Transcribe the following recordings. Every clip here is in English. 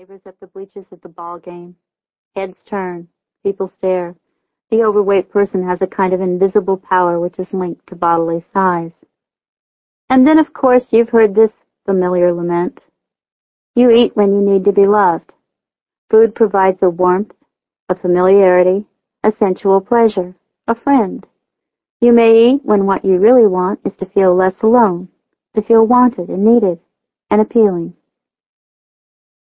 labors at the bleachers at the ball game. Heads turn. People stare. The overweight person has a kind of invisible power which is linked to bodily size. And then, of course, you've heard this familiar lament. You eat when you need to be loved. Food provides a warmth, a familiarity, a sensual pleasure, a friend. You may eat when what you really want is to feel less alone, to feel wanted and needed and appealing.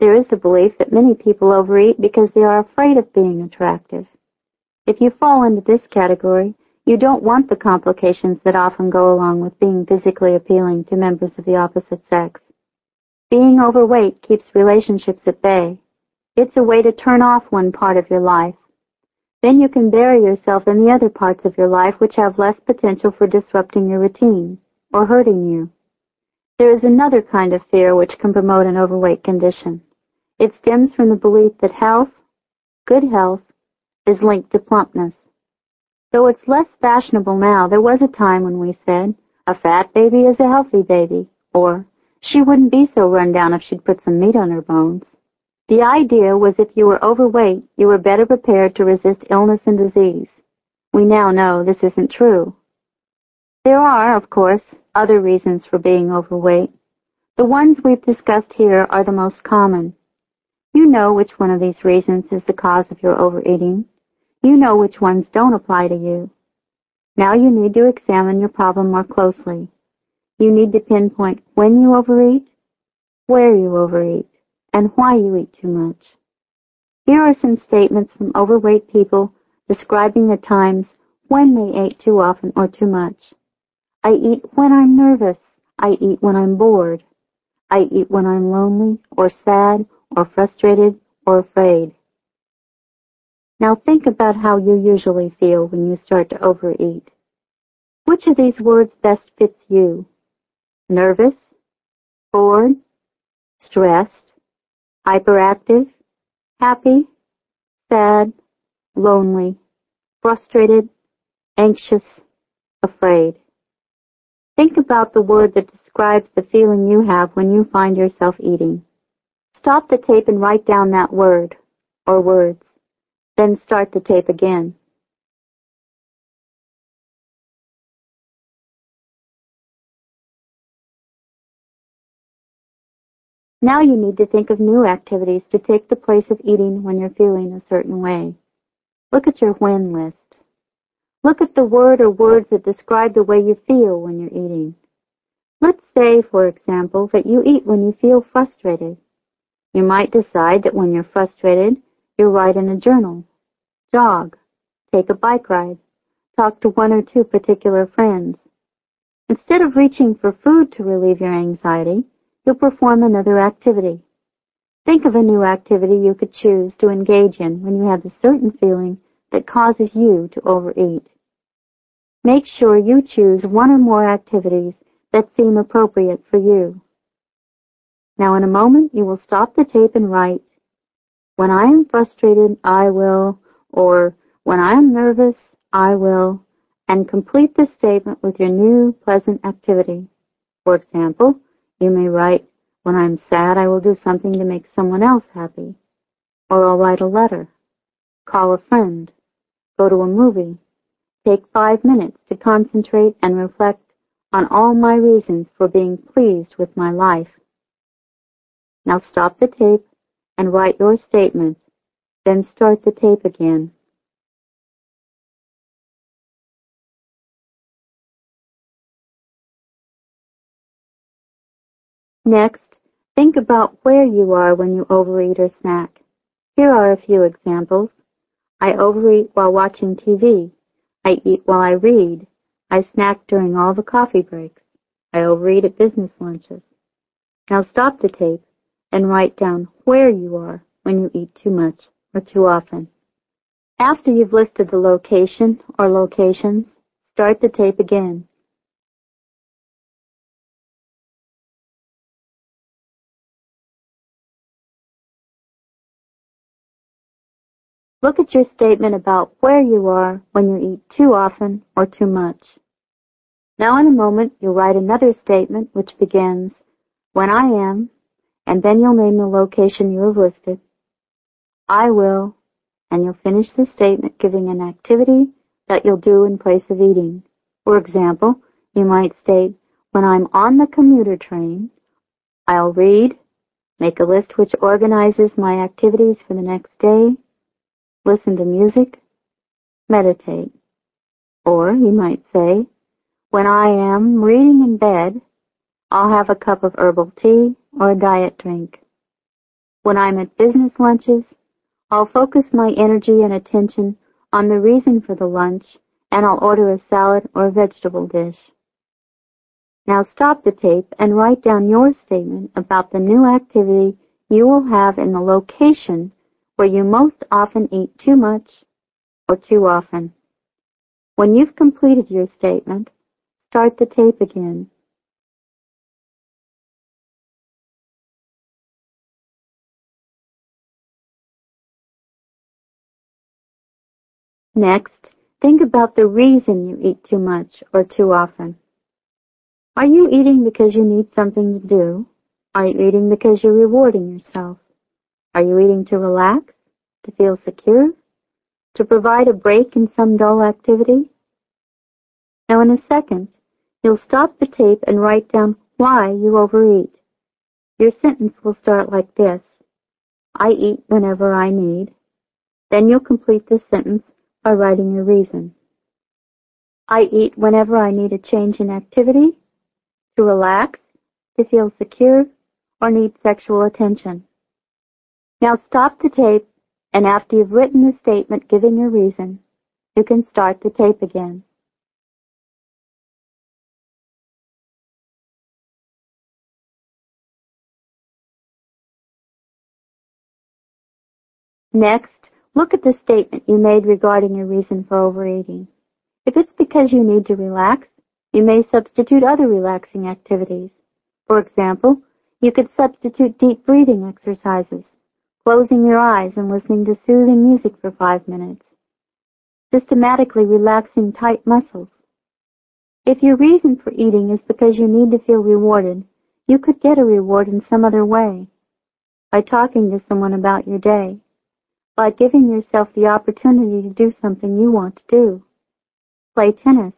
There is the belief that many people overeat because they are afraid of being attractive. If you fall into this category, you don't want the complications that often go along with being physically appealing to members of the opposite sex. Being overweight keeps relationships at bay. It's a way to turn off one part of your life. Then you can bury yourself in the other parts of your life which have less potential for disrupting your routine or hurting you. There is another kind of fear which can promote an overweight condition. It stems from the belief that health, good health, is linked to plumpness. Though it's less fashionable now, there was a time when we said, a fat baby is a healthy baby, or she wouldn't be so run down if she'd put some meat on her bones. The idea was if you were overweight, you were better prepared to resist illness and disease. We now know this isn't true. There are, of course, other reasons for being overweight. The ones we've discussed here are the most common. You know which one of these reasons is the cause of your overeating. You know which ones don't apply to you. Now you need to examine your problem more closely. You need to pinpoint when you overeat, where you overeat, and why you eat too much. Here are some statements from overweight people describing the times when they ate too often or too much. I eat when I'm nervous. I eat when I'm bored. I eat when I'm lonely or sad or frustrated or afraid. Now think about how you usually feel when you start to overeat. Which of these words best fits you? nervous, bored, stressed, hyperactive, happy, sad, lonely, frustrated, anxious, afraid. Think about the word that describes the feeling you have when you find yourself eating. Stop the tape and write down that word, or words. Then start the tape again. Now you need to think of new activities to take the place of eating when you're feeling a certain way. Look at your when list. Look at the word or words that describe the way you feel when you're eating. Let's say, for example, that you eat when you feel frustrated. You might decide that when you're frustrated, you'll write in a journal, jog, take a bike ride, talk to one or two particular friends. Instead of reaching for food to relieve your anxiety, you'll perform another activity. Think of a new activity you could choose to engage in when you have a certain feeling that causes you to overeat. Make sure you choose one or more activities that seem appropriate for you. Now in a moment you will stop the tape and write, When I am frustrated, I will, or When I am nervous, I will, and complete this statement with your new pleasant activity. For example, you may write, when I'm sad, I will do something to make someone else happy. Or I'll write a letter. Call a friend. Go to a movie. Take five minutes to concentrate and reflect on all my reasons for being pleased with my life. Now stop the tape and write your statement, then start the tape again. Next, think about where you are when you overeat or snack. Here are a few examples. I overeat while watching TV. I eat while I read. I snack during all the coffee breaks. I overeat at business lunches. Now stop the tape and write down where you are when you eat too much or too often. After you've listed the location or locations, start the tape again Look at your statement about where you are when you eat too often or too much. Now in a moment you'll write another statement which begins, when I am, and then you'll name the location you have listed. I will, and you'll finish the statement giving an activity that you'll do in place of eating. For example, you might state, when I'm on the commuter train, I'll read, make a list which organizes my activities for the next day, listen to music, meditate. Or you might say, when I am reading in bed, I'll have a cup of herbal tea or a diet drink. When I'm at business lunches, I'll focus my energy and attention on the reason for the lunch and I'll order a salad or a vegetable dish. Now stop the tape and write down your statement about the new activity you will have in the location where you most often eat too much or too often. When you've completed your statement, start the tape again. Next, think about the reason you eat too much or too often. Are you eating because you need something to do? Are you eating because you're rewarding yourself? Are you eating to relax? To feel secure? To provide a break in some dull activity? Now in a second, you'll stop the tape and write down why you overeat. Your sentence will start like this. I eat whenever I need. Then you'll complete the sentence by writing your reason. I eat whenever I need a change in activity, to relax, to feel secure, or need sexual attention. Now stop the tape, and after you've written the statement giving your reason, you can start the tape again. Next, Look at the statement you made regarding your reason for overeating. If it's because you need to relax, you may substitute other relaxing activities. For example, you could substitute deep breathing exercises, closing your eyes and listening to soothing music for five minutes, systematically relaxing tight muscles. If your reason for eating is because you need to feel rewarded, you could get a reward in some other way, by talking to someone about your day by giving yourself the opportunity to do something you want to do. Play tennis,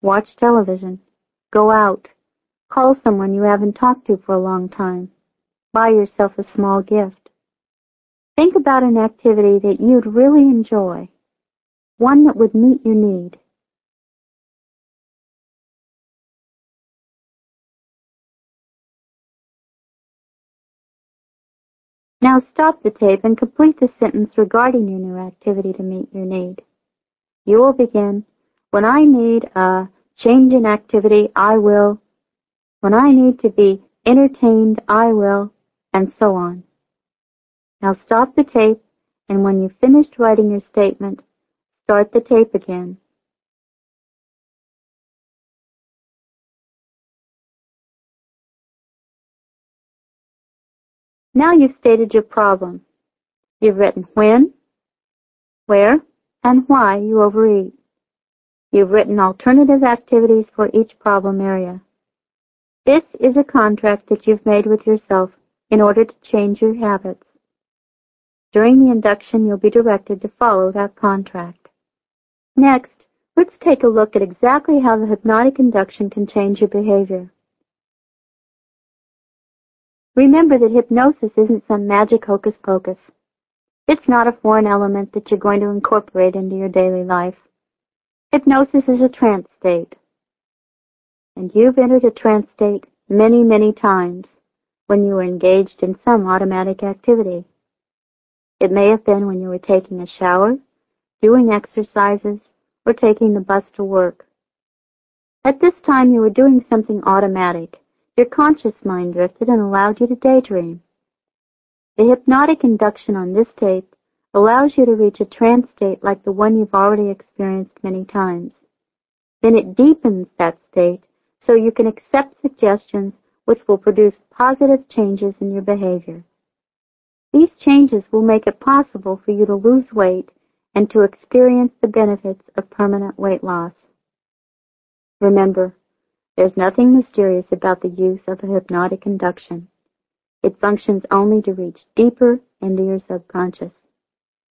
watch television, go out, call someone you haven't talked to for a long time, buy yourself a small gift. Think about an activity that you'd really enjoy, one that would meet your need. Now stop the tape and complete the sentence regarding your new activity to meet your need. You will begin, when I need a change in activity, I will. When I need to be entertained, I will, and so on. Now stop the tape, and when you've finished writing your statement, start the tape again. Now you've stated your problem. You've written when, where, and why you overeat. You've written alternative activities for each problem area. This is a contract that you've made with yourself in order to change your habits. During the induction, you'll be directed to follow that contract. Next, let's take a look at exactly how the hypnotic induction can change your behavior. Remember that hypnosis isn't some magic hocus pocus. It's not a foreign element that you're going to incorporate into your daily life. Hypnosis is a trance state. And you've entered a trance state many, many times when you were engaged in some automatic activity. It may have been when you were taking a shower, doing exercises, or taking the bus to work. At this time you were doing something automatic your conscious mind drifted and allowed you to daydream. The hypnotic induction on this tape allows you to reach a trance state like the one you've already experienced many times. Then it deepens that state so you can accept suggestions which will produce positive changes in your behavior. These changes will make it possible for you to lose weight and to experience the benefits of permanent weight loss. Remember, there's nothing mysterious about the use of a hypnotic induction. It functions only to reach deeper into your subconscious.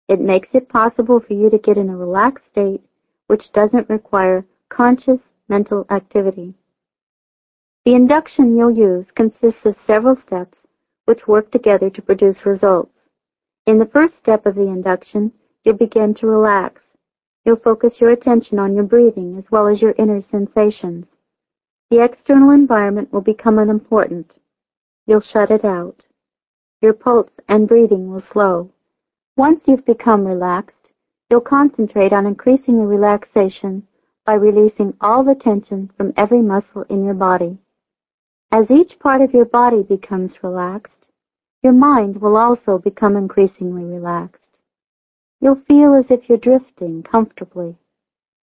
It makes it possible for you to get in a relaxed state which doesn't require conscious mental activity. The induction you'll use consists of several steps which work together to produce results. In the first step of the induction, you'll begin to relax. You'll focus your attention on your breathing as well as your inner sensations. The external environment will become unimportant. You'll shut it out. Your pulse and breathing will slow. Once you've become relaxed, you'll concentrate on increasing your relaxation by releasing all the tension from every muscle in your body. As each part of your body becomes relaxed, your mind will also become increasingly relaxed. You'll feel as if you're drifting comfortably.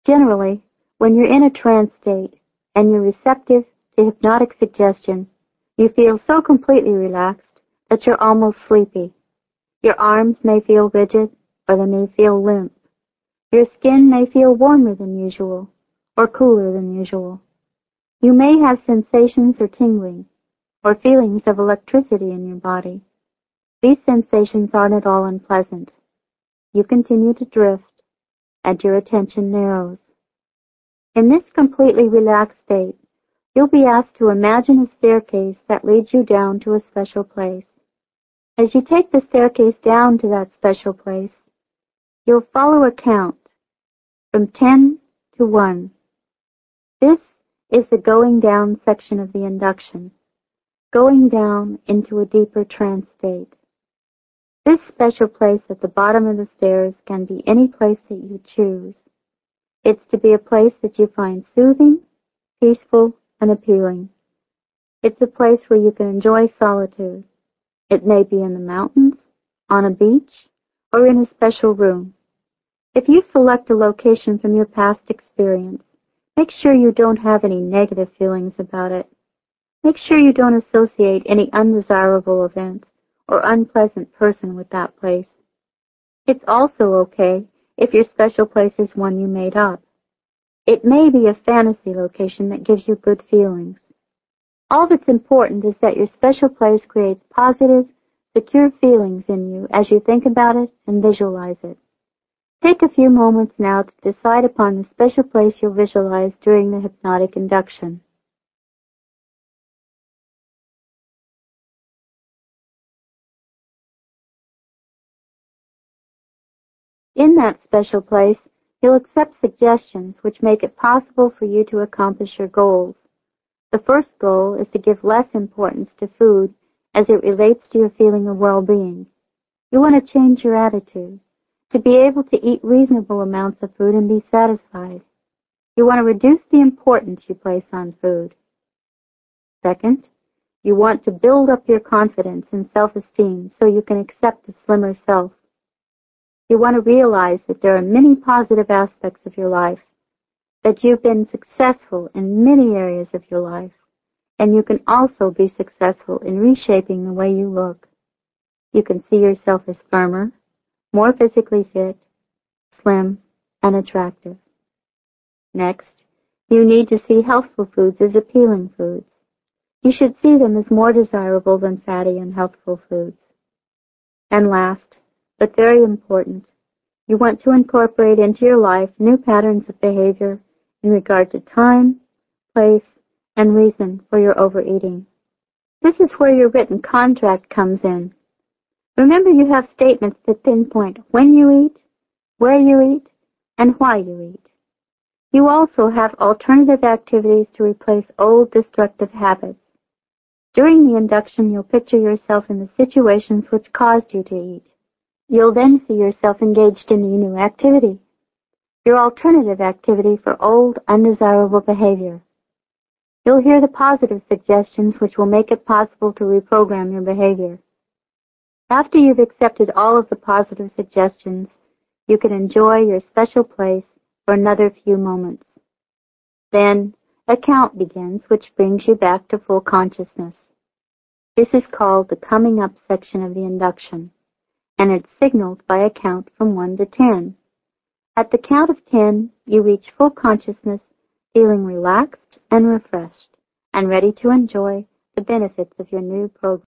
Generally, when you're in a trance state and you're receptive to hypnotic suggestion, you feel so completely relaxed that you're almost sleepy. Your arms may feel rigid or they may feel limp. Your skin may feel warmer than usual or cooler than usual. You may have sensations or tingling or feelings of electricity in your body. These sensations aren't at all unpleasant. You continue to drift and your attention narrows. In this completely relaxed state, you'll be asked to imagine a staircase that leads you down to a special place. As you take the staircase down to that special place, you'll follow a count from 10 to 1. This is the going down section of the induction, going down into a deeper trance state. This special place at the bottom of the stairs can be any place that you choose. It's to be a place that you find soothing, peaceful, and appealing. It's a place where you can enjoy solitude. It may be in the mountains, on a beach, or in a special room. If you select a location from your past experience, make sure you don't have any negative feelings about it. Make sure you don't associate any undesirable event or unpleasant person with that place. It's also okay if your special place is one you made up. It may be a fantasy location that gives you good feelings. All that's important is that your special place creates positive, secure feelings in you as you think about it and visualize it. Take a few moments now to decide upon the special place you'll visualize during the hypnotic induction. In that special place, You'll accept suggestions which make it possible for you to accomplish your goals. The first goal is to give less importance to food as it relates to your feeling of well-being. You want to change your attitude, to be able to eat reasonable amounts of food and be satisfied. You want to reduce the importance you place on food. Second, you want to build up your confidence and self-esteem so you can accept a slimmer self. You want to realize that there are many positive aspects of your life, that you've been successful in many areas of your life, and you can also be successful in reshaping the way you look. You can see yourself as firmer, more physically fit, slim, and attractive. Next, you need to see healthful foods as appealing foods. You should see them as more desirable than fatty and healthful foods. And last, but very important. You want to incorporate into your life new patterns of behavior in regard to time, place, and reason for your overeating. This is where your written contract comes in. Remember you have statements that pinpoint when you eat, where you eat, and why you eat. You also have alternative activities to replace old destructive habits. During the induction, you'll picture yourself in the situations which caused you to eat. You'll then see yourself engaged in a new activity, your alternative activity for old, undesirable behavior. You'll hear the positive suggestions which will make it possible to reprogram your behavior. After you've accepted all of the positive suggestions, you can enjoy your special place for another few moments. Then, a count begins which brings you back to full consciousness. This is called the coming up section of the induction and it's signaled by a count from 1 to 10. At the count of 10, you reach full consciousness, feeling relaxed and refreshed, and ready to enjoy the benefits of your new program.